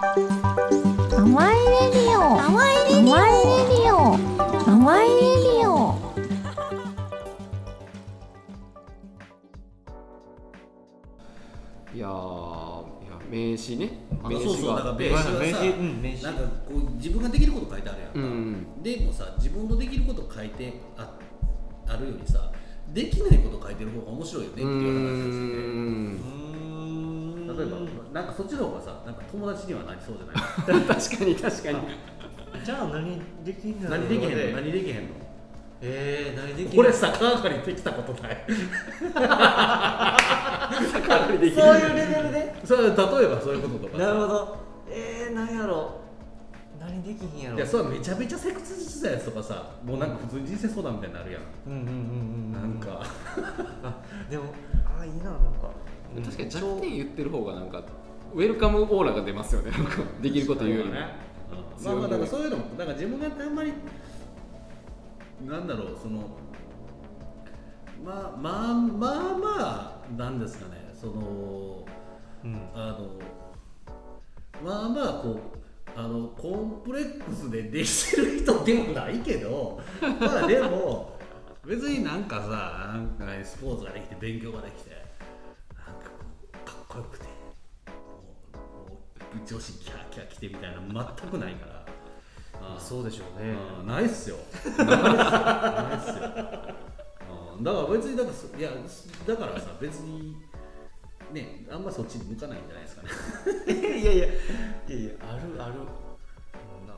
甘いレディオ。甘いレディオ。甘いレディオ。甘いレディオいやーいや名刺ね。名そうそうだから名刺はさ名刺うん名刺。なんかこう自分ができること書いてあるやん。か、うん。でもさ自分のできること書いてああるよりさできないこと書いてる方が面白いよねっていう話んですね例えばなんかそっちの方がさなんか友達にはなりそうじゃない？確かに確かに。じゃあ何できんの何できへんの？で。何できへんの？えー、何できんの？俺逆上がりできたことない。逆上がりできる。そういうレベルで？それ例えばそういうこととかさ。なるほど。えー、何やろ？何できひんやろ？いやそれはめちゃめちゃセクシーしたやつとかさもうなんか普通に人生相談みたいになるやん、うんうんうんうんなんか。あでもあいいななんか確かに弱点言ってる方がなんかウェルカムオーラが出ますよね。できること言うよりも。ね、まあまあだからそういうのもなんか自分がやってあんまりなんだろうそのまあまあまあまあなんですかね。そのうん。あのまあまあこうあのコンプレックスでできてる人でもないけどまあでも別になんかさなんかねスポーツができて勉強ができてこよくて。もうもう女子キャーキャー来てみたいなの全くないから。ああ。そうでしょうね。うんないっすよ。ないっすよ。ないっすよ。うんだから別にだからそいやだからさ別にねあんまそっちに向かないんじゃないですかね。いやいやいやいやあるある。もうな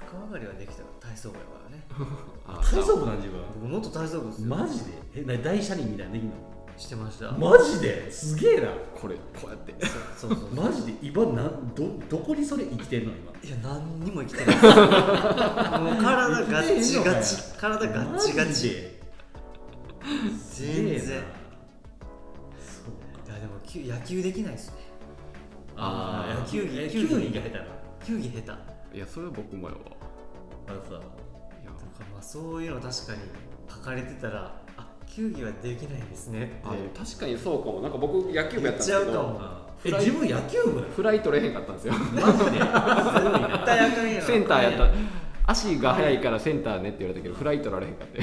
逆上がりはできたから体操部やからね。あ体操部なん自分僕もっと体操部ですよ。マジで？えな大車輪みたいなのできんの？してました。マジで？すげえな。これこうやって。そうそうそう。マジで？今なんどどこにそれ生きてんの今？いや何にも生きてない。もう体ガッチガチ。体ガッチガチ。全然。いすげえな。やでもきゅ野球できないですね。ああ野球技え球技が下手な球技下手。いやそれは僕もやわ。あのさいや。なんかまあそういうの確かに書かれてたらあ球技はできないですね。確かにそうかも。なんか僕野球部やったんですけど。え自分野球部？フライ取れへんかったんですよ。マジで？センターやった。足が速いからセンターねって言われたけどフライ取られへんかって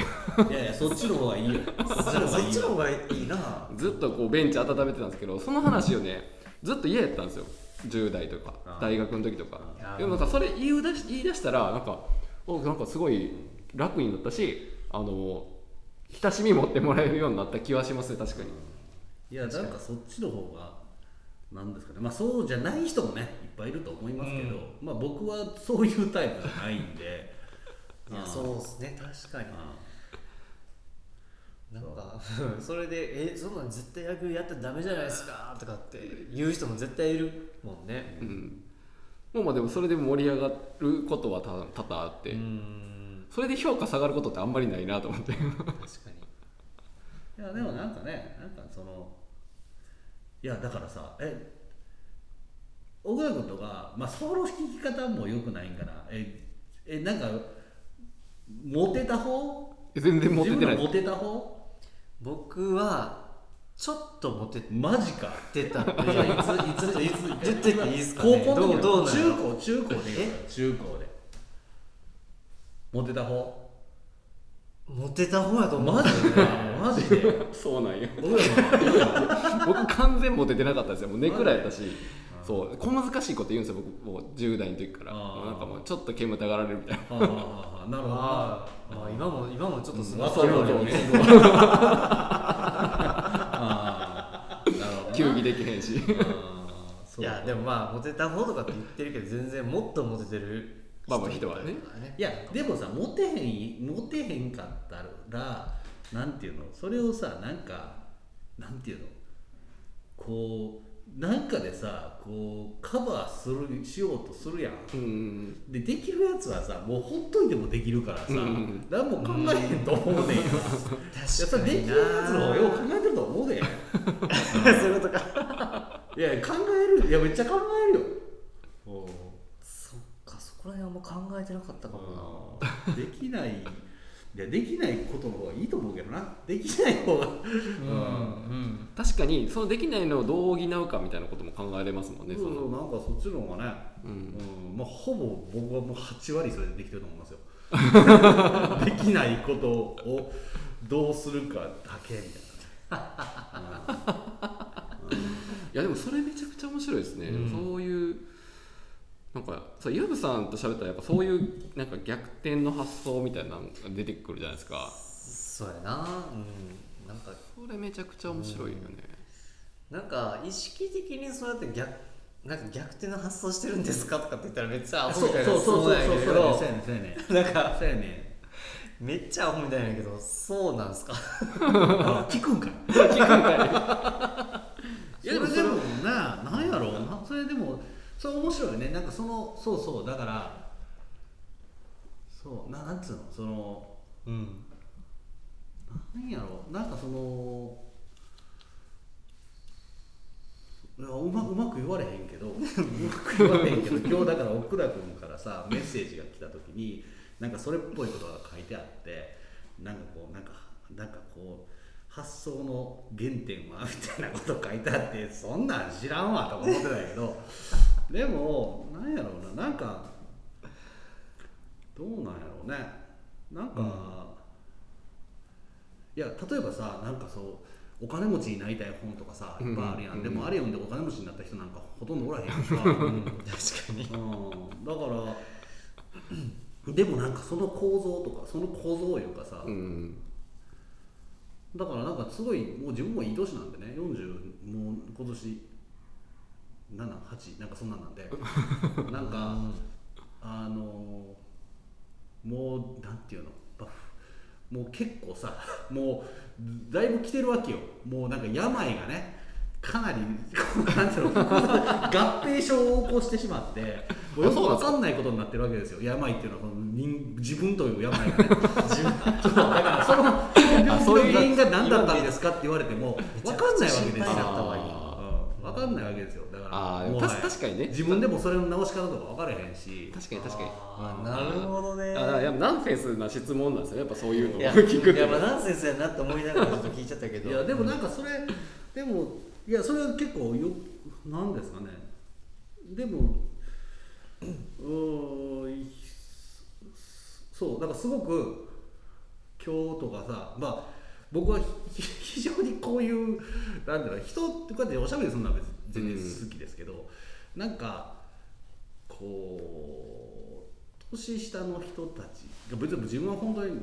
いやいやそっちの方がいいよ。そっちの方そがいいな。ずっとこうベンチ温めてたんですけどその話をねずっと嫌やったんですよ。10代とか大学の時とか。でもなんかそれ言い出し言い出したらなんかおなんかすごい楽になったしあの親しみ持ってもらえるようになった気はしますね確かに。いやなんかそっちの方がなんですかね。まあそうじゃない人もねいっぱいいると思いますけど、まあ僕はそういうタイプじゃないんで。いやそうですね。確かに。あ。なんか それで「えそんなん絶対野球やったらダメじゃないですか」とかって言う人も絶対いるもんね。うん。もうまあでもそれで盛り上がることはた多々あって、それで評価下がることってあんまりないなと思って。確かにいやでもなんかねなんかそのいやだからさえ奥田君とかまあその聞き方もよくないんかな。ええなんかモテた方？全然持っててない。自分らモテた方？僕はちょっとモテマジか。てたいやいついついつ言ってていいですかね高校の時どうどうなの中高中高で中高でモテた方モテた方やと思うマジでマジで？そうなんや。僕僕完全モテてなかったですよ。もうネクラやったし。そう。小難しいこと言うんですよ僕。もう10代の時から。なんかもうちょっと煙たがられるみたいな。はあはあはあなるほどああ今も今もちょっとそのわかるわかるねあーなるほどな。球技できへんし。あーそういやでもまあモテた方とかって言ってるけど全然もっとモテてるまあまあ人はね。いやでもさモテへんモテへんかったらなんていうの？それをさなんかなんていうの？こうなんかでさこうカバーするしようとするやん。うんでできるやつはさもうほっといてもできるからさ、うん何も考えへんと思うねんよ、いやそれできるやつの方がよう考えてると思うで。い そういうことか。や考えるいやめっちゃ考えるよ。そっかそこら辺はもう考えてなかったかもな。できないいやできないことの方がいいと思うけどな。できない方が。うん。うん。確かにそのできないのをどう補うかみたいなことも考えれますもんねそうその。なんかそっちの方がね、うん。うん。まあ、ほぼ僕はもう8割それでできてると思いますよ。できないことをどうするかだけみたい いやでもそれめちゃくちゃ面白いですね、うん。そういうなんかさヤブさんと喋ったらやっぱそういうなんか逆転の発想みたいなのが出てくるじゃないですか。そうやな。うん。なんかそれめちゃくちゃ面白いよね、なんか意識的にそうやって逆なんか逆転の発想してるんですかとかって言ったらめっちゃアなホみたいなそうそうそうそうそうど。そうやねなんかそうやねめっちゃアホみたいなんやけどそうなんすか？聞くんかい。聞くんかいやでもそれでもななんやろうなそれでもそれ面白いよねなんかそのそうそうだからそうななんつうのそのうん。なんやろなんかそのうまうまく言われへんけど うまく言われへんけど今日だから奥田君からさメッセージが来た時になんかそれっぽいことが書いてあってなんかこうなんかなんかこう発想の原点はみたいなこと書いてあってそんなん知らんわとか思ってたけどでもなんやろうななんかどうなんやろうね。なんか、いや例えばさなんかそうお金持ちになりたい本とかさいっぱいあるやん、うんでもあれ読んでお金持ちになった人なんかほとんどおらへんやんか、うん。確かにうん、だから でもなんかその構造とかその構造いうかさ、うん。だからなんかすごいもう自分もいい年なんでね。40もう今年78なんかそんなんなんで。なんかあのもうなんていうの？もう結構さ もうだいぶ来てるわけよ。もうなんか病がねかなりなんていうの？合併症を起こしてしまってもうよくわかんないことになってるわけですよ。病っていうのはこの人自分という病がね。自分そうだからその病気の原因が何だったんですかって言われてもわかんないわけですよめちゃくちゃ心配だったわ今うんわかんないわけですよああ確かにね。自分でもそれの直し方とか分からへんし。確かに確かに。あーなるほどね。あやっぱナンセンスな質問なんですよねやっぱそういうのを聞くいやまあとナンセンスやなって思いながらちょっと聞いちゃったけど。いやでもなんかそれでもいやそれは結構よなんですかね。でもうーんいそうだからすごく今日とかさまあ僕はひ非常にこういうなんだろう人ってこうやっておしゃべりするのは別に全然好きですけど、なんかこう年下の人たち別に自分は本当に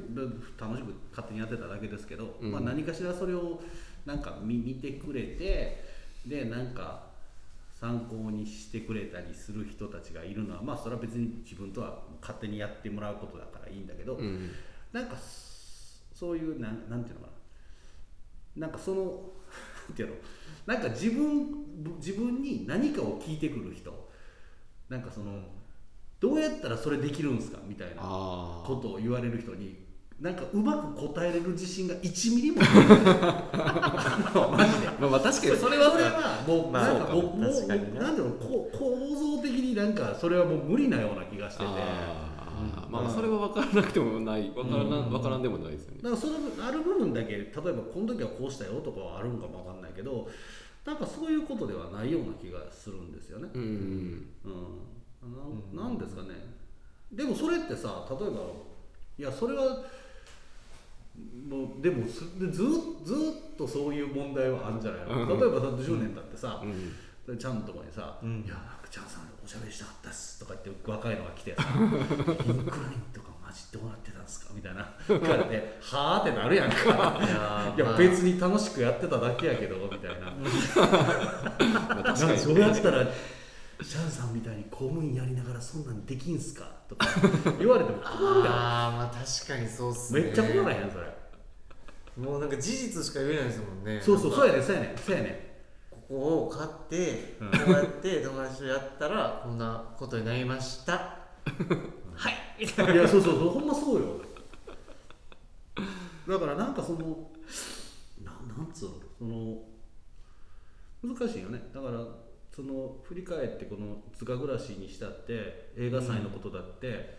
楽しく勝手にやってただけですけど、うん。まあ、何かしらそれをなんか見見てくれてでなんか参考にしてくれたりする人たちがいるのはまあそれは別に自分とは勝手にやってもらうことだからいいんだけど、うん。なんかそういうなんなんていうのかな。なんかそのていうのなんか自分自分に何かを聞いてくる人。なんかそのどうやったらそれできるんですかみたいなあことを言われる人になんかうまく答えれる自信が1ミリもない。マジで。あまあまあ確かに。そそれはそれはもう、まあなんかそうこう構造的になんかそれはもう無理なような気がしてて。あまあまあそれは分からなくてもない。分からなうん。分からんでもないですよね。だからそのある部分だけ例えばこの時はこうしたよとかはあるんかもわかんないけどなんかそういうことではないような気がするんですよね。うんうん、ななんですかね。でもそれってさ例えばいやそれはもうでもずっずっとそういう問題はあるんじゃないの、例えばだって10年経ってさ、うん。でちゃんとこにさ「うん。いやちゃんさんおしゃべりしたかったっす」とか言って若いのが来てさ「インクラインとか混じってもらってた？んですか?」みたいな。聞かれて「はあ?」ってなるやんか。いや別に楽しくやってただけやけどみたいな。まあ確かに。そうやったらシャンさんみたいに公務員やりながらそんなんできんすか？とか言われても困るやああまあ確かにそうっすね。んめっちゃ困らへんそれ。もうなんか事実しか言えないですもんね。そうそうそうやねんそうやねんそうやねここを買って、うん。こうやって友達とやったらこんなことになりましたはい。いやそうそうそうほんまそうよ。だからなんかそのななんつうの？その難しいよね。だからその振り返ってこの塚暮らしにしたって映画祭のことだって、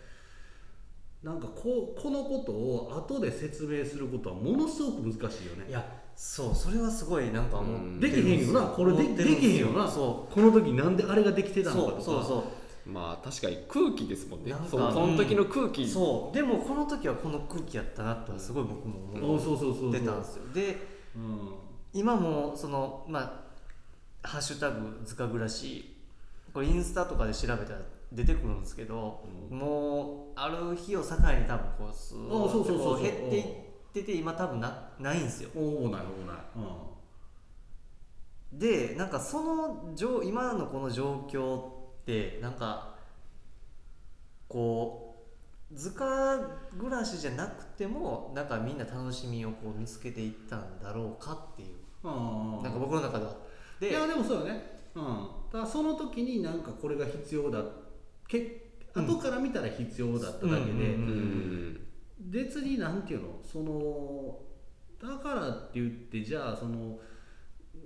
なんかこうこのことを後で説明することはものすごく難しいよね。いやそうそれはすごいなんか思ってできへんよな。これでできへんよな。そこの時なんであれができてうたのかとか。そうそうそうまあ確かに空気ですもんね。なんかそうその時の空気、そう。でもこの時はこの空気やったなってすごい僕も思そうそうそうそうってたんですよ。でうん。今もそのまあ「ハッシュタグ塚暮らし」これインスタとかで調べたら出てくるんですけど、うん。もうある日を境に多分こうスーあそうそうそうそうッとこ減っていってて今多分なないんですよ。おおないおおな。いでなんかその状今のこの状況ってなんかこう図鑑暮らしじゃなくてもなんかみんな楽しみをこう見つけていったんだろうかっていう。なんか僕の中では。でいやでもそうよね。うん。だその時になんかこれが必要だ。けうん。後から見たら必要だっただけで、別になんていうの？そのだからって言ってじゃあその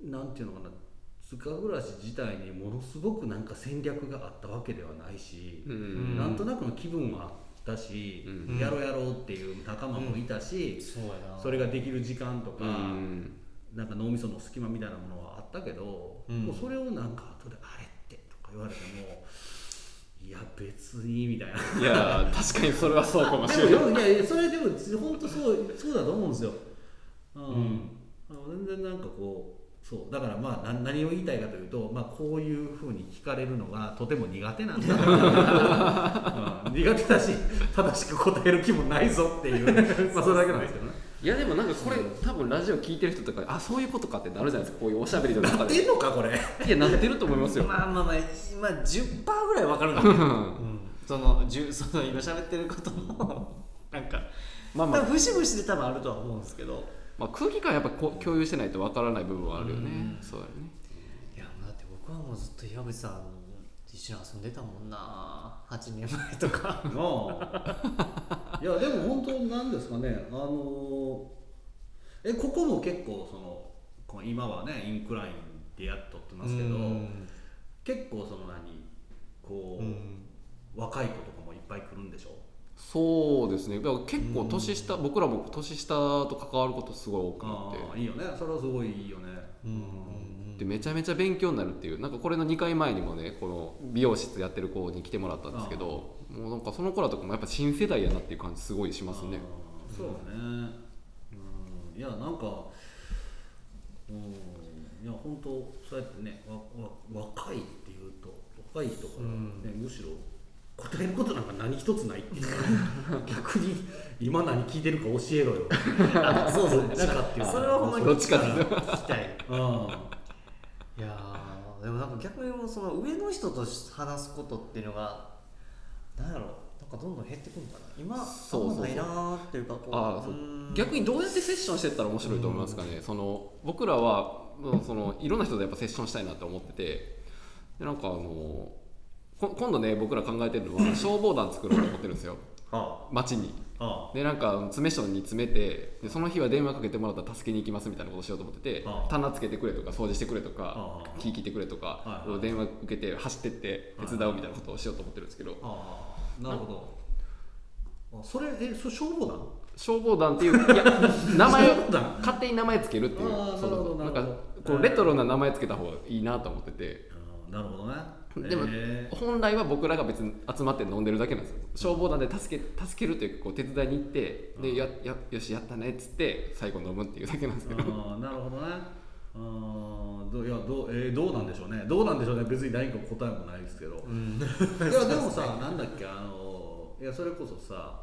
なんていうのかな？塚暮らし自体にものすごくなんか戦略があったわけではないし、うん。なんとなくの気分はあったし、うん。やろうやろうっていう仲間もいたし、それができる時間とか、うん。なんか脳みその隙間みたいなものはあったけど、うん。もうそれをなんか後で「あれ?」ってとか言われてもいや別にみたいな。いや確かにそれはそうかもしでれない。もいやいやそれでも本当そうそうだと思うんですよ。うん。ん。あの全然なんかこうそうだからまあな何を言いたいかというと、まあ、こういうふうに聞かれるのがとても苦手なんだ、うん苦手だし正しく答える気もないぞっていうまあそれだけなんですけどね。いやでもなんかこれ多分ラジオ聞いてる人とかあそういうことかってなるじゃないですか。こういうおしゃべりの中なってでんのかこれ。いやなってると思いますよ。まあまあまあ今10%ぐらい分かるかも、うん、その10 その今喋ってることのなんかまあまあ。節々で多分あるとは思うんですけどまあ、空気感やっぱこう共有してないとわからない部分はあるよね、そうだよね。いやだって僕はもうずっと岩渕さんと一緒に遊んでたもんな。8年前とか。いやでも本当なんですかね。あのえここも結構その今はねインクラインでやっとってますけど、うん。結構その何こう、うん。若い子とかもいっぱい来るんでしょ？そうですね。だから結構年下、僕らも年下と関わることすごい多くなあっあいいよね。それはすごいいいよね。うん。てでめちゃめちゃ勉強になるっていう。なんかこれの2回前にもねこの美容室やってる子に来てもらったんですけどもうなんかその子らとかもやっぱ新世代やなっていう感じすごいしますね。そうね。うん。いやなんかうん。いや本当そうやってねわわ若いっていうと若い人から、ねむしろ答えることなんか何一つないっていう。逆に今何聞いてるか教えろよ。あ そうそうどっちかっていう。それはほんまにどっちか聞きたい。うん。いやーでもなんか逆にもうその上の人と話すことっていうのがなんやろなんかどんどん減ってくるのかな。今そうそうそう。あんまないなーっていうかこうああそう。うん逆にどうやってセッションしてったら面白いと思いますかね、その僕らはうんそのいろんな人とやっぱセッションしたいなと思ってて。でなんかあのこ今度ね僕ら考えてるのは 消防団作ろうと思ってるんですよ。あ町に。あでなんか詰め所に詰めてでその日は電話かけてもらったら助けに行きますみたいなことをしようと思ってて棚つけてくれとか掃除してくれとか木切ってくれとか電話受けて走ってって手伝うみたいなことをしようと思ってるんですけど。なるほど。あそれえそれ消防団？消防団っていういや 名前を勝手に名前つけるっていうなんかこうレトロな名前つけた方がいいなと思ってて。なるほどねでも本来は僕らが別に集まって飲んでるだけなんですよ。消防団で助け助けるというかこう手伝いに行ってでややよしやったねっつって最後飲むっていうだけなんですけどあーなるほどね。あーどういやどう,、えーどうなんでしょうね。どうなんでしょうね。別に何か答えもないですけど、うん。いやでもさなんだっけあのいやそれこそさ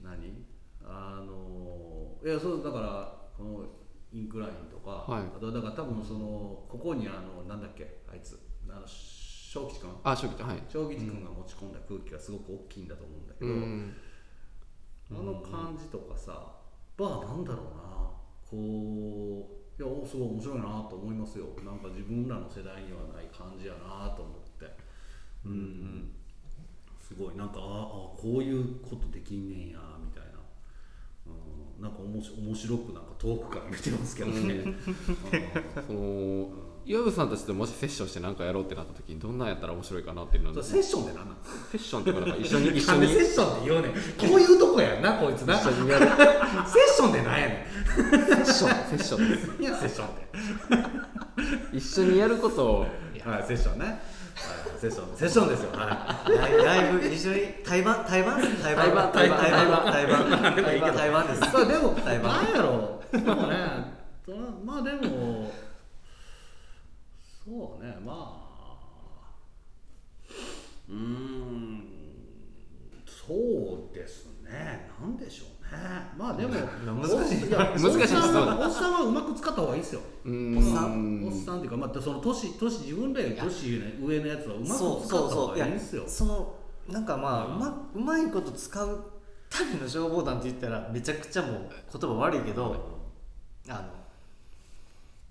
何？あのいやそうだからこのインクラインとか、はい。あとだから多分そのここにあのなんだっけあいつあの正吉君あ初期はい。正吉君が持ち込んだ空気がすごく大きいんだと思うんだけうど、ん。あの感じとかさ、まあなんだろうな。こういやおすごい面白いなと思いますよ。なんか自分らの世代にはない感じやなと思って。うん、すごい。なんかああこういうことできんねんやみたいな、うん、なんかおもし面白くなんか遠くから見てますけどね、その岩渕さんたちともしセッションして何かやろうってなった時にどんなんやったら面白いかなっていうのセッションって何なのセッションってなんか一緒に一緒に。セッションって言うねん。こういうとこやんなこいつな。セッ一緒にやる。ションって何やねセッション。セッションです。んいやセッション。って一緒にやることを。はいセッションね。はいセッションセッションですよ。はい。ライブ一緒に。対バン対バン対バン対バン対バン対バン対バン対バンです。さあでも対バンなんやろでもねまあでもそうねまあ。うーんそうですね。なんでしょうね。まあでも難しい。難しいおっさんおっさんはうまく使った方がいいですよ。おっさんんおっさんっていうかまあその年年自分らより年上のやつはうまく使った方がいいんですよ。そのなんかまあうまうまいこと使うための消防団って言ったらめちゃくちゃもう言葉悪いけどあの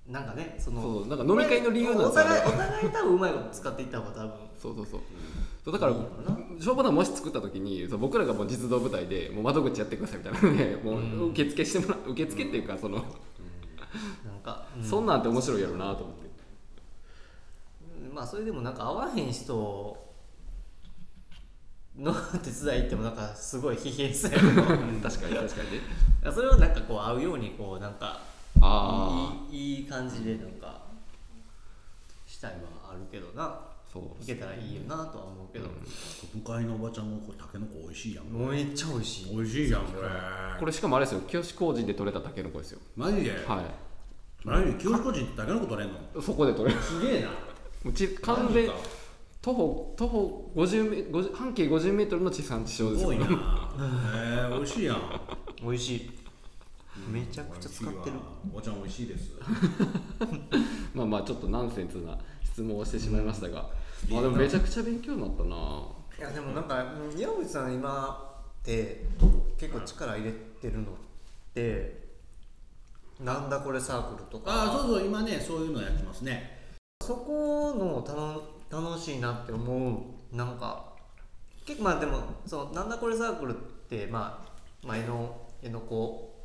なんかねそのそうなんか飲み会の理由なんおですよね互いお互い多分うまいこと使っていった方が多分。そうそうそう。そうだからいいのかな消防団もし作った時にそう僕らがもう実動部隊でもう窓口やってくださいみたいなのでもう受付してもらう受付っていうかその、なんか、うそんなんって面白いやろなと思って。まあそれでもなんか合わへん人の手伝いってもなんかすごい疲弊する 確かに確かにね。それはなんかこう合うようにこうなんかあいいいい感じでなんかしたいはあるけどな。あそういけたらいいよなとは思うけど、向かいのおばちゃんもこれタケノコ美味しいやん。もうめっちゃ美味しい。美味しいやんこれ。これしかもあれですよ。清志工事で採れたタケノコですよ。マジで？は何清志工事ってタケノコ取れんの？いそこで採れる。すげえな。もうち完全マジか。徒歩徒歩50メ50半径50メートルの地産地消ですすよごいな。へえ美味しいやん。美味しいめちゃくちゃ使ってる。お茶美味しいです。まあまあちょっとナンセンスな質問をしてしまいましたが、まあでもめちゃくちゃ勉強になったな。いやでもなんかうん岩渕さん今って結構力入れてるのってなんだこれサークルとか。ああそうそう今ねそういうのやってますね。そこの楽楽しいなって思うなんか結構まあでもそのなんだこれサークルってまあ前の江ノ子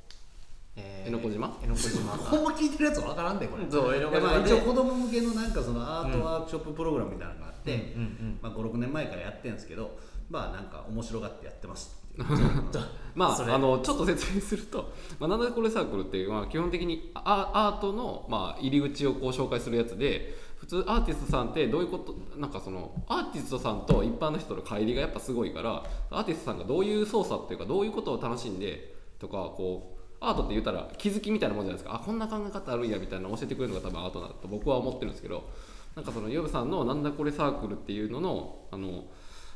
え江ノ島？江ノ島。ほんま聞いてるやつわからんでこれ。そう江ノで。まあ、島で一応子供向けのなんかそのアートワークショッププログラムみたいなのがあって、うんうんまあ、56年前からやってるんですけどまあなんか面白がってやってます まそれ。ああのちょっと説明すると、まあ、なんだこれサークルっていう、まあ、基本的にアアートの、まあ、入り口をこう紹介するやつで普通アーティストさんってどういうことなんかそのアーティストさんと一般の人の乖離がやっぱすごいからアーティストさんがどういう操作っていうかどういうことを楽しんでとかこうアートって言ったら気づきみたいなもんじゃないですか。あこんな考え方あるんやみたいなの教えてくれるのが多分アートだと僕は思ってるんですけどなんかそのヨブさんの「なんだこれサークル」っていうののあの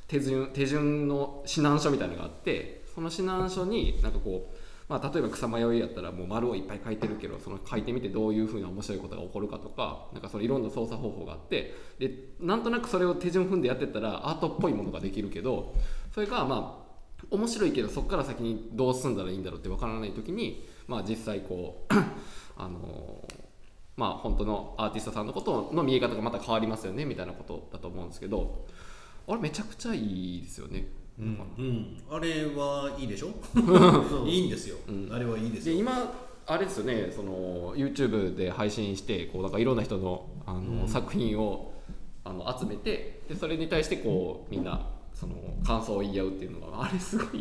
手順手順の指南書みたいなのがあってその指南書になんかこう、まあ、例えば草迷いやったらもう丸をいっぱい書いてるけどその書いてみてどういうふうな面白いことが起こるかとかなんかそのいろんな操作方法があってでなんとなくそれを手順踏んでやってったらアートっぽいものができるけどそれがまあ面白いけどそこから先にどう進んだらいいんだろうってわからない時に、まあ、実際こう あのまあ本当のアーティストさんのことの見え方がまた変わりますよねみたいなことだと思うんですけどあれめちゃくちゃいいですよね。うん、うん、あれはいいでしょ？いいんですよ、うん。あれはいいですよ。で今あれですよねその YouTube で配信してこうなんかいろんな人のあの、作品をあの集めてでそれに対してこうみんなその感想を言い合うっていうのがあれすごい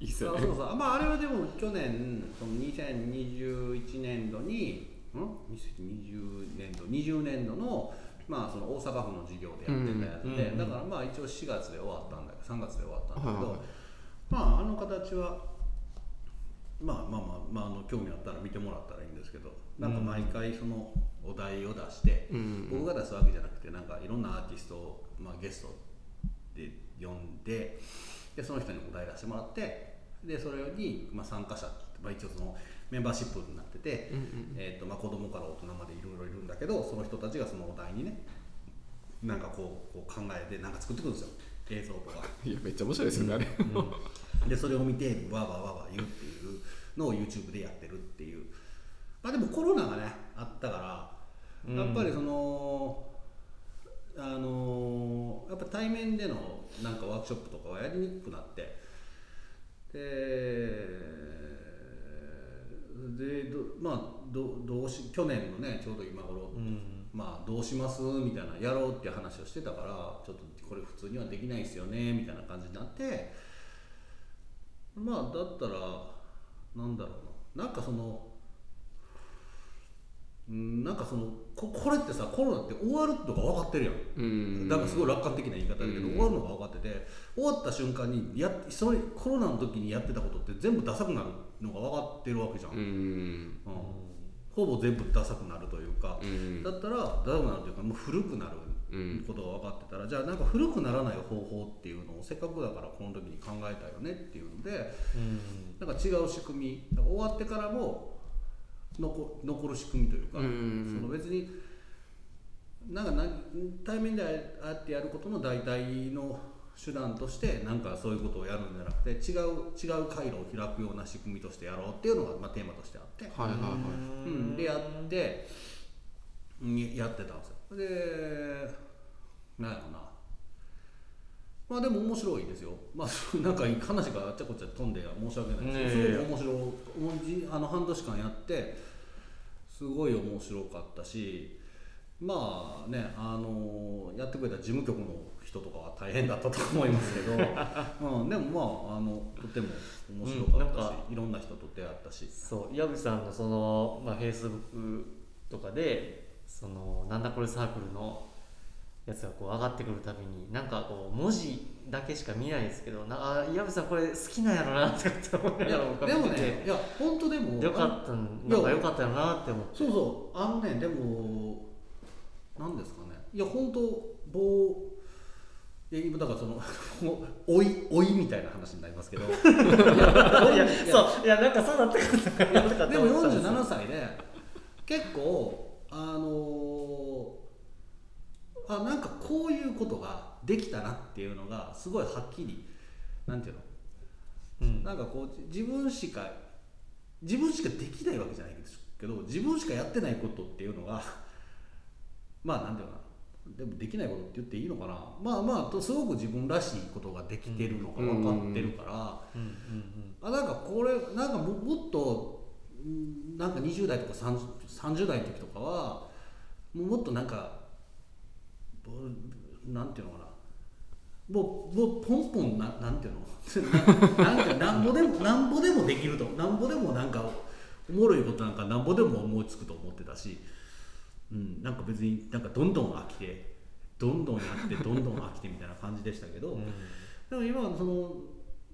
いいですよね。あそうそう。まああれはでも去年その2021年度にん？2020年度？20年度のまあその大阪府の事業でやってたやつで、うんうんうんだからまあ一応4月で終わったんだけど3月で終わったんだけど、はいはいまああの形はまあまあまあ、まあ、あの興味あったら見てもらったらいいんですけどなんか毎回そのお題を出して、うん。僕が出すわけじゃなくてなんかいろんなアーティストを、まあ、ゲストで呼んででその人にお題出してもらってでそれに、まあ、参加者、まあ、一応そのメンバーシップになってて、うんうんえーとまあ、子供から大人までいろいろいるんだけどその人たちがそのお題にねなんかこうこう考えてなんか作ってくるんですよ。映像とか。いやめっちゃ面白いですよね、あれ。でそれを見てわーわーわーわー言うっていうのを YouTube でやってるっていう。まあでもコロナがねあったからやっぱりその、あのーやっぱ対面でのなんかワークショップとかはやりにくくなって。ででどまあどどうし去年のねちょうど今頃、うん。まあどうしますみたいなやろうっていう話をしてたからちょっとこれ普通にはできないですよねみたいな感じになって。まあだったらなんだろうな。なんかそのうんなんかそのここれってさコロナって終わるのが分かってるやん。うん。だからすごい楽観的な言い方だけど、うん。終わるのが分かってて終わった瞬間にやそのコロナの時にやってたことって全部ダサくなるのが分かってるわけじゃん、ううん。んほぼ全部ダサくなるというか、うん。だったらダサくなるというかもう古くなるうんことが分かってたら、じゃあなんか古くならない方法っていうのをせっかくだからこの時に考えたよねっていうのでうん。なんか違う仕組み終わってからも残残る仕組みというか、うん。その別になんかな対面でああってやることの代替の手段としてなんかそういうことをやるんじゃなくて違う違う回路を開くような仕組みとしてやろうっていうのが、まあ、テーマとしてあって、はいはいはい。うん、でやってうんやってたんですよ。でなんやろなまあでも面白いですよ。まあ なんか話があっちゃこっちゃ飛んで申し訳ないです。けど、ねえすごく面白い。あの半年間やってすごい面白かったしまあねあのやってくれた事務局の人とかは大変だったと思いますけど、うん、でもまああのとても面白かったし、うんいろんな人と出会ったし。そう矢口さんのそのまあフェイスブックとかでそのなんだこれサークルのやつがこう上がってくるたびになんかこう文字だけしか見ないですけどなあ矢口さんこれ好きなんやろなって思いいやながらでもねいや本当でもよかったんなんかよかったよなって思って。そうそうあのねでもなんですかね。いや本当棒いや今だからその 老い老いみたいな話になりますけど。いやいやそう。いやなんかそうなってくるのかでも思ったんですよ。47歳で結構あのーあなんかこういうことができたなっていうのがすごいはっきりなんていうの？うん。なんかこう自分しか自分しかできないわけじゃないですけど自分しかやってないことっていうのが まあなんていうのかな？でもできないことって言っていいのかな？まあまあとすごく自分らしいことができてるのが分かってるから、あなんかこれなんかももっとんなんか20代とか 30, 30代の時とかはもうもっとなんかぼなんていうのかな。もうもうポンポンななんていうの？な なんかなんぼでもなんぼでもできると。なんぼでもなんかおもろいことなんかなんぼでも思いつくと思ってたし、うん、なんか別になんかどんどん飽きてどんどんやってどんどん飽きてみたいな感じでしたけど、うん。でも今はその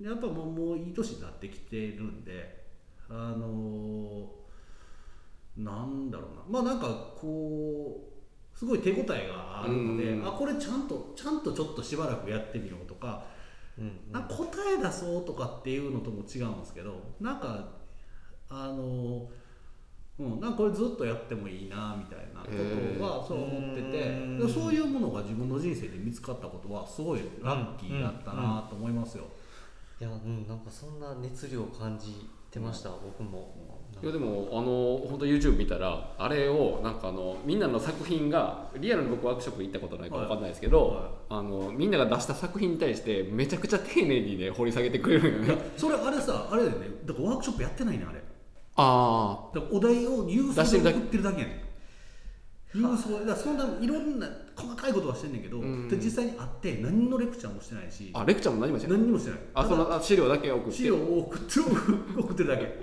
やっぱもうもういい年になってきてるんであのなんだろうな。まあなんかこうすごい手応えがあるので、うん。あこれちゃんとちゃんとちょっとしばらくやってみようとか、うんなん。か答え出そうとかっていうのとも違うんですけどなんかあのうん、なんかこれずっとやってもいいなみたいなことはそう思ってて、そういうものが自分の人生で見つかったことはすごいラッキーだったなと思いますよ。いやうんなんかそんな熱量を感じてました、僕もいやでもあの本当 YouTube 見たらあれをなんかあのみんなの作品がリアルに僕ワークショップ行ったことないからわかんないですけど、はい。あのみんなが出した作品に対してめちゃくちゃ丁寧にね掘り下げてくれるんよね。それあれさあれだよね。だからワークショップやってないねあれ。あだからお題を郵送出してるだけで送ってるだけやねん郵送だそんないろんな細かいことはしてんねんけど、うん。で実際に会って何のレクチャーもしてないしああレクチャーも何もしてない。何にもしてない。あそのあ資料だけ送って。資料を送って送ってるだけ。へ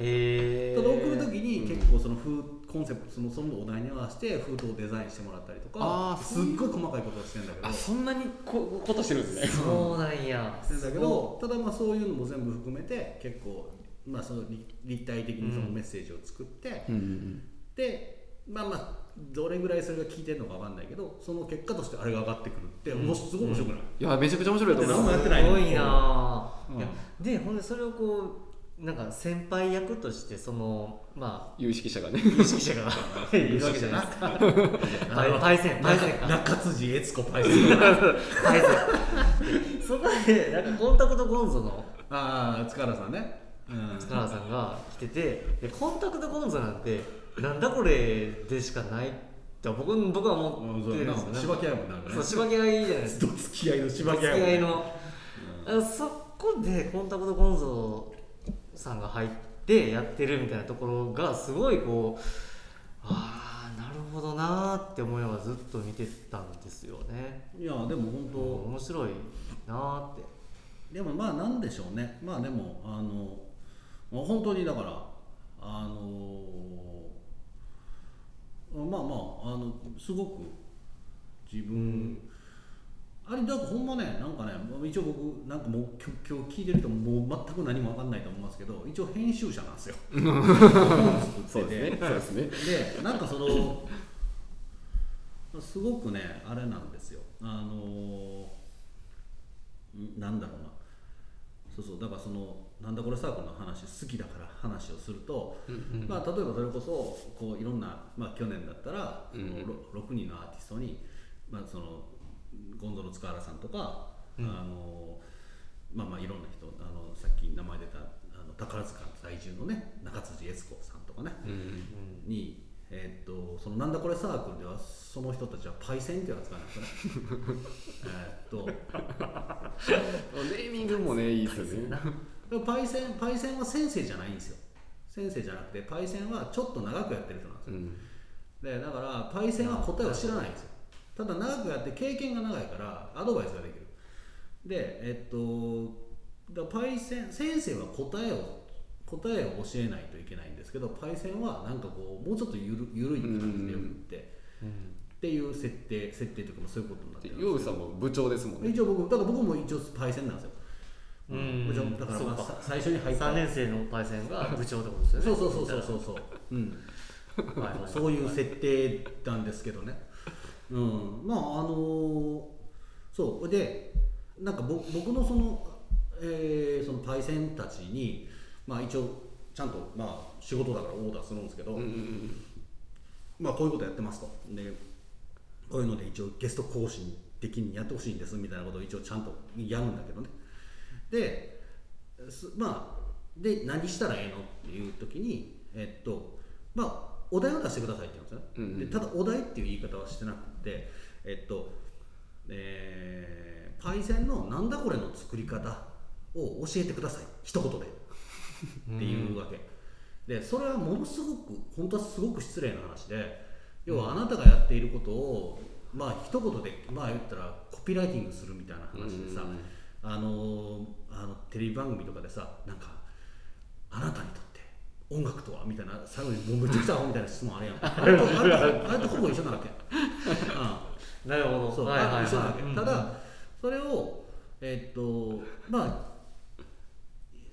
えただ送る時に結構その封コンセプトそのそのお題に合わせて封筒をデザインしてもらったりとかあーすっごい細かいことをしてるんだけど。あそんなにこことしてるんですね。そうなんや。してるんだけどただまあそういうのも全部含めて結構まあその立立体的にそのメッセージを作って、うんうん。でまあまあどれぐらいそれが効いてるのかわかんないけどその結果としてあれが上がってくるって、もうすごい面白くない、いやめちゃくちゃ面白いと思い何もますやってないの。すごいな、うん。でほんでそれをこうなんか先輩役としてそのまあ有識者がね。有識者が。いるわけじゃないですかパイセンパイセンか。中辻悦子パイセンパイセンそこでなんかコンタクトゴンゾのああ塚原さんね、うん、塚原さんが来ててでコンタクトゴンゾなんてなんだこれでしかないと僕僕は思ってるんですよね。しばき合いもなるね。そうしばき合いじゃないです。かどつき合いのしば付きき合いも合いの、あそこでコンタクトゴンゾさんが入ってやってるみたいなところがすごいこうああなるほどなーって思いながらずっと見てたんですよね。いやでも本当、面白いなーって。でもまあなんでしょうね。まあでもあのまあ本当にだからあのまあまああのすごく自分、あれだからほんまねなんかねまあ一応僕なんかもう今日聞いてる人ももう全く何も分かんないと思いますけど一応編集者なんですよ。そうですね。ですね。でなんかそのすごくねあれなんですよ。あのんなんだろうな。そうそうだからそのなんだこれサークルの話好きだから話をすると、まあ、例えばそれこそこういろんな、まあ、去年だったらその、ろ6人のアーティストに、まあ、そのゴンゾロ塚原さんとか、あのまあまあいろんな人あのさっき名前出たあの宝塚在住のね中辻悦子さんとかね、に、えーっとそのなんだこれサークルではその人たちはパイセンっていうのを使うんですよね。えーっと。ネーミングもねいいですよねパイセンパイセンは先生じゃないんですよ。先生じゃなくてパイセンはちょっと長くやってる人なんですよ、うん。でだからパイセンは答えを知らないんですよ。ただ長くやって経験が長いからアドバイスができる。でえっとだパイセン先生は答えを答えを教えないといけないんですけどパイセンはなんかこうもうちょっとゆるゆるい感じでよくって、っていう設定設定というかまあそういうことになってるんですヨウさんも部長ですもんね。一応僕だから僕も一応パイセンなんですようん。部長だから最初に入った。3年生のパイセンが部長ってことです。よねそうそうそうそうそう。そう、うん、はいはいそういう設定なんですけどね、うん、まああのそう。でなんかぼ僕のその,、えーそのパイセンたちに、まあ、一応ちゃんと、まあ、仕事だからオーダーするんですけど、うんうんまあ、こういうことやってますと。でこういうので一応ゲスト講師的にやってほしいんですみたいなことを一応ちゃんとやるんだけどねですまあで何したらええのっていう時にえっとまあお題を出してくださいって言うんですよね、うんうんでただお題っていう言い方はしてなくてえっとえーパイセンのなんだこれの作り方を教えてください。一言で。っていうわけ、でそれはものすごく本当はすごく失礼な話で要はあなたがやっていることをまあ一言でまあ言ったらコピーライティングするみたいな話でさ、うんあのあのテレビ番組とかでさなんかあなたにとって音楽とは？みたいな最後にもうめちゃくちゃみたいな質問あれやん。あれとあれとあれとほぼ一緒なわけ、うん。なるほど。そう、はいはいはい。あ一緒なわけ、うん。ただそれをえっとま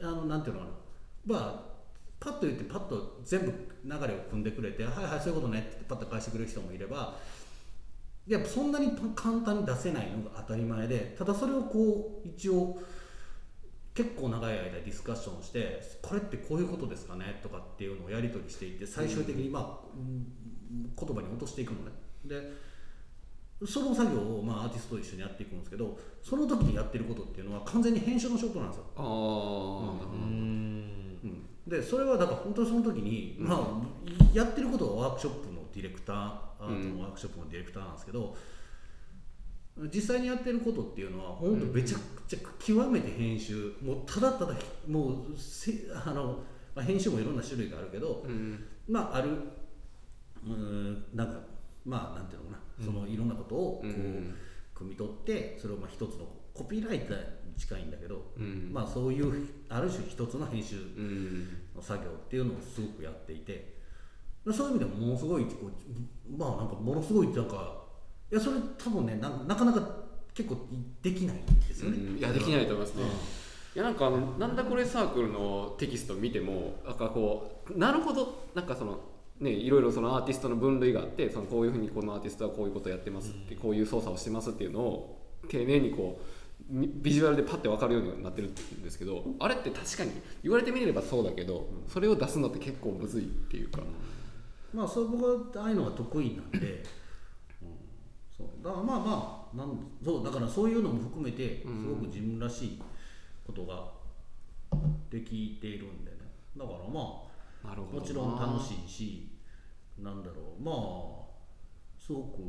ああのなんていうのかな。まあパッと言ってパッと全部流れを組んでくれて「はいはいそういうことね」ってパッと返してくれる人もいればいやそんなに簡単に出せないのが当たり前でただそれをこう一応結構長い間ディスカッションしてこれってこういうことですかね？とかっていうのをやり取りしていって最終的にまあ、うん言葉に落としていくのね。でその作業をまあアーティストと一緒にやっていくんですけどその時にやってることっていうのは完全に編集の仕事なんですよ、ああ、でそれはだから本当にその時に、まあ、やってることはワークショップのディレクターアートのワークショップのディレクターなんですけど、実際にやってることっていうのは本当めちゃくちゃ極めて編集もうただただもうせあの、まあ、編集もいろんな種類があるけど、うん。まああるうーんなんかまあなんていうのかな、そのいろんなことをこう、うん。汲み取ってそれをまあ一つのコピーライターに近いんだけど、うん。まあそういうある種一つの編集うん。の作業っていうのをすごくやっていてそういう意味でもものすごいこうまあなんかものすごいなんかいやそれ多分ねななかなか結構できないんですよね、うんいやできないと思いますね、いやなんかあのなんだこれサークルのテキスト見てもなんかこうなるほどなんかそのねいろいろそのアーティストの分類があってそのこういうふうにこのアーティストはこういうことをやってますって、こういう操作をしてますっていうのを丁寧にこうみビジュアルでパッて分かるようになってるんですけどあれって確かに言われてみればそうだけどそれを出すのって結構むずいっていうか、まあそう僕はああいうのが得意なんで、うん、そう。だからまあまあなんそうだからそういうのも含めてすごく自分らしいことができているんでね。だからまあもちろん楽しいしなんだろう。まあすごく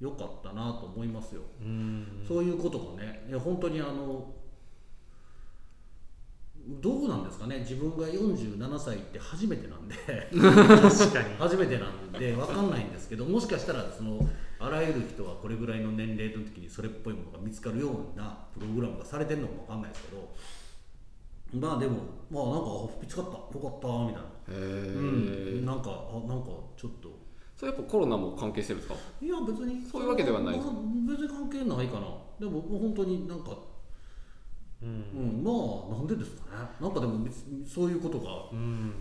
良かったなと思いますよ、うん。そういうことがねいや本当にあのどうなんですかね。自分が47歳って初めてなんで。確かに。初めてなんで分かんないんですけどもしかしたらそのあらゆる人はこれぐらいの年齢の時にそれっぽいものが見つかるようなプログラムがされてるのかも分かんないですけどまあでもまあなんかあ見つかった。よかったみたいな、へうえ、ん、なんかあなんかちょっと。それやっぱコロナも関係してるんですか？いや別に。そういうわけではないまあ別に関係ないかな。でももう本当になんかううん。んまあなんでですかね。なんかでもそういうことがうん。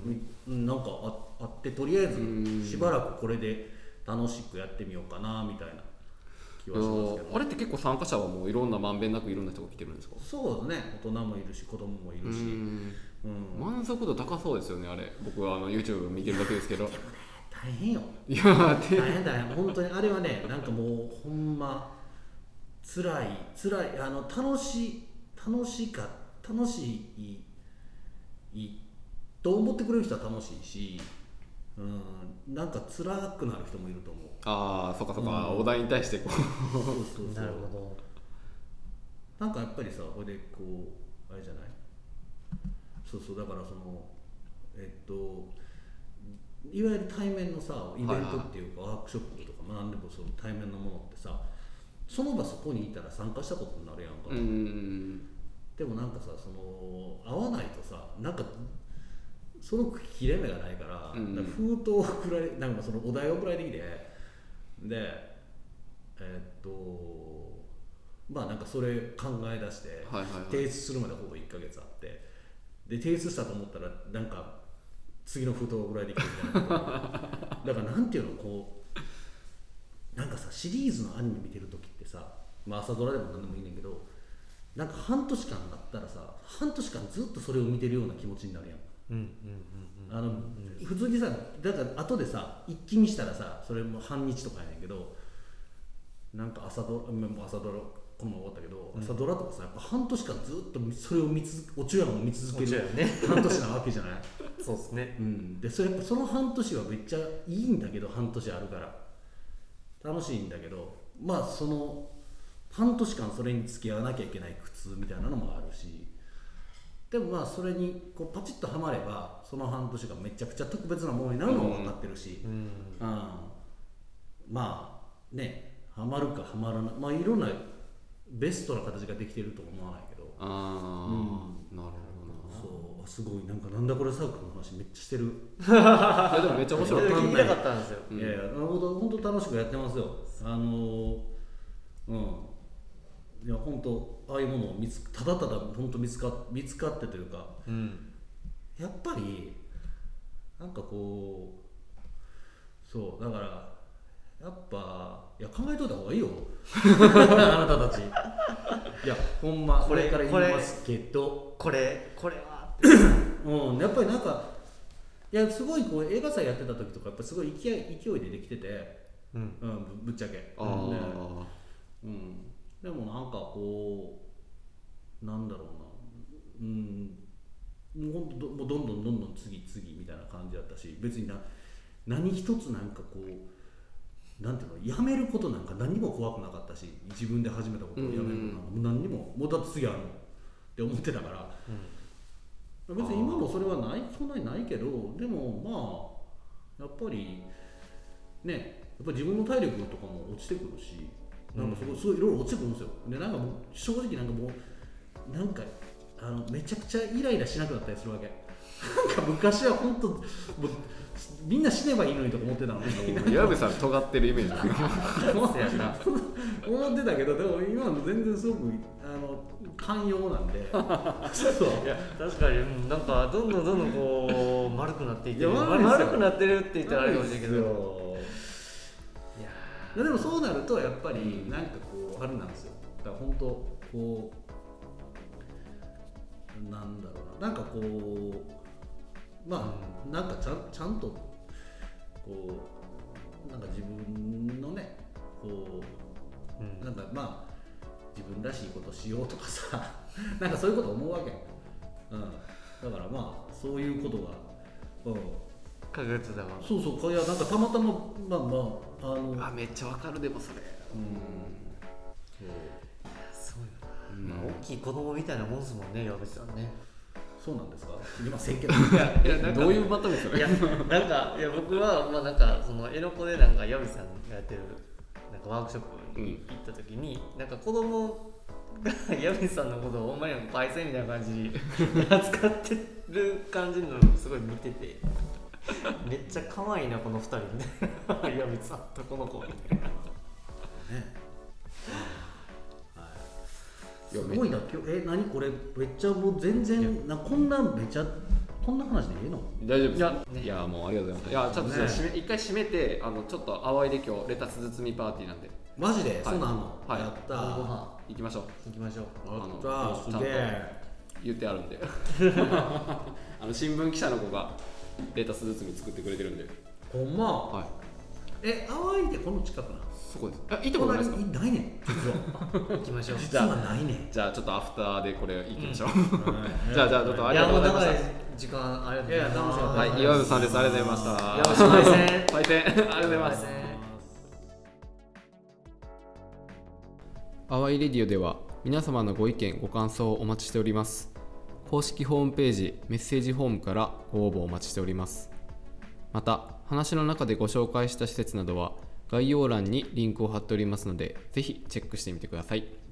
うんなんかああってとりあえうん。ずしばらくこれで楽しくやってみようかなみたいな気いはしますけどやあれって結構参加者はもういろんなまんべんなくいろんな人が来てるんですか？そうですね。大人もいるし子供もいるし、うん。うん。満足度高そうですよねあれ。僕はあの YouTube 見てるだけですけど。大変よ。いや大変大変。本当にあれはねなんかもうほんま辛い辛いあの楽しい楽しいか楽しいいいと思ってくれる人は楽しいし、うん、なんか辛くなる人もいると思う。ああそっかそっか、うん。お題に対してこう。そうそうそう。なるほなんかやっぱりさこれでこうあれじゃない？そうそうだからそのえっといわゆる対面のさイベントっていうか、ワークショップとかまあ何でもその対面のものってさその場そこにいたら参加したことになるやんか、うんでもなんかさその会わないとさなんかその切れ目がないから,、うん。封筒を送られ なんかそのお題を送られてきてでえっとまあなんかそれ考え出して、はいはいはい。提出するまでほぼ1ヶ月あってで提出したと思ったらなんか次の封筒が送られてきてみたいな。だからなんていうのこうなんかさシリーズのアニメ見てる時ってさ、まあ、朝ドラでも何でもいいねんけどなんか半年間あったらさ半年間ずっとそれを見てるような気持ちになるやん。うんうんうんあの普通にさだから後でさ一気見したらさそれも半日とかやねんけどなんか朝ドラもう朝ドラこのまま終わったけど、朝ドラとかさやっぱ半年間ずっとそれを見続けおちょやんを見続けるね。半年なわけじゃない？そうですね。うん、でそれやっぱその半年はめっちゃいいんだけど半年あるから。楽しいんだけどまあその半年間それに付き合わなきゃいけない苦痛みたいなのもあるしでもまあそれにこうパチッとはまればその半年がめちゃくちゃ特別なものになるのも分かってるし、うん。うん。まあねはまるかはまらない。まあいろんなベストな形ができてるとは思わないけど。ああ、なるそう。すごい。なんかなんだこれサークルの話めっちゃしてる。でもめっちゃ面白い。聞きたかったんですよ。うんいやいや、本当本当楽しくやってますよ。あのーうん。いや本当ああいうものを見つただただ本当見つか見つかってというかうん。やっぱりなんかこうそうだからやっぱいや考えといた方がいいよ。あなたたち。いやほんまこれから言いますけど。これこれは。うんやっぱりなんかいやすごいこう映画祭やってた時とかやっぱすごい勢い勢いでできてて、うん。うん、ぶぶっちゃけ。あね。あうん、でもなんかこうなんだろうな。うん。もうどもうどんどんどんどん次次みたいな感じだったし別にな何一つなんかこうなんていうのやめることなんか何にも怖くなかったし自分で始めたことをやめることなんかもう何にももうだって次あるの。って思ってたから。別に今もそれはないそんなにないけどでもまあやっぱりねやっぱり自分の体力とかも落ちてくるしなんかすごいすごいいろいろ落ちてくるんですよ。でなんかもう正直なんかもうなんかあのめちゃくちゃイライラしなくなったりするわけ。なんか昔は本当もうみんな死ねばいいのにとか思ってたのに。矢部さん尖ってるイメージ。思ってたけどでも今の全然すごくあの寛容なんで。そう。いや確かにうんなんかどんどんどんどんこう丸くなっていって丸くなってるって言ったらあれかもしれんけど。いやいやでもそうなるとやっぱりなんかこうあれなんですよ。だから本当こうなんだろうな。なんかこうまあ、なんかちゃんちゃんとこうなんか自分のねこうーうん。なんかまあ自分らしいことしようとかさ なんかそういうこと思うわけ、うん、だからまあそういうことが、うん、確実だわ。そうそういやなんかたまたままあまああのあめっちゃわかるでもそれ。そうそうようん。まあ大きい子供みたいなもんですもんね矢部さんね。そうなんですか？今せんけどいやいやなんかどういうまとめそれいやなんかいや僕はまあなんかそのエノコでなんかヤビさんがやってるなんかワークショップに行った時に、なんか子供が ヤビさんのことをほんまにパイセンみたいな感じで扱ってる感じのすごい見てて めっちゃ可愛いなこの二人みたいなヤビさんとこの子みたいな。ね。い。やすごいな。今日え何これ？めっちゃもう全然なこんなめっちゃこんな話でいいの？大丈夫です。いや。ねいやもうありがとうございます。いやちょっとじゃあ締め一回締めてあのちょっと淡いで今日レタス包みパーティーなんで。マジで、そんなんあんの、はい。やったご飯。行きましょう。行きましょう。やあのったすちゃんとげえ言ってあるんで。あの新聞記者の子がレタス包み作ってくれてるんで。ほんま？はい。え淡いってこの近くなそこです。あ行ったことないですか？ないねん実は。行きましょう。実はないねん。じゃあちょっとアフターでこれ行きましょう、はい じゃあじゃあちょっとあいりがとうございまし時間ありがとうございます。はい。岩渕さんです。ありがとうございました。よろしくお願いします。パイセンありがとうございますアワイレディオでは皆様のご意見ご感想をお待ちしております公式ホームページメッセージフォームからご応募お待ちしております。また話の中でご紹介した施設などは概要欄にリンクを貼っておりますので是非チェックしてみてください。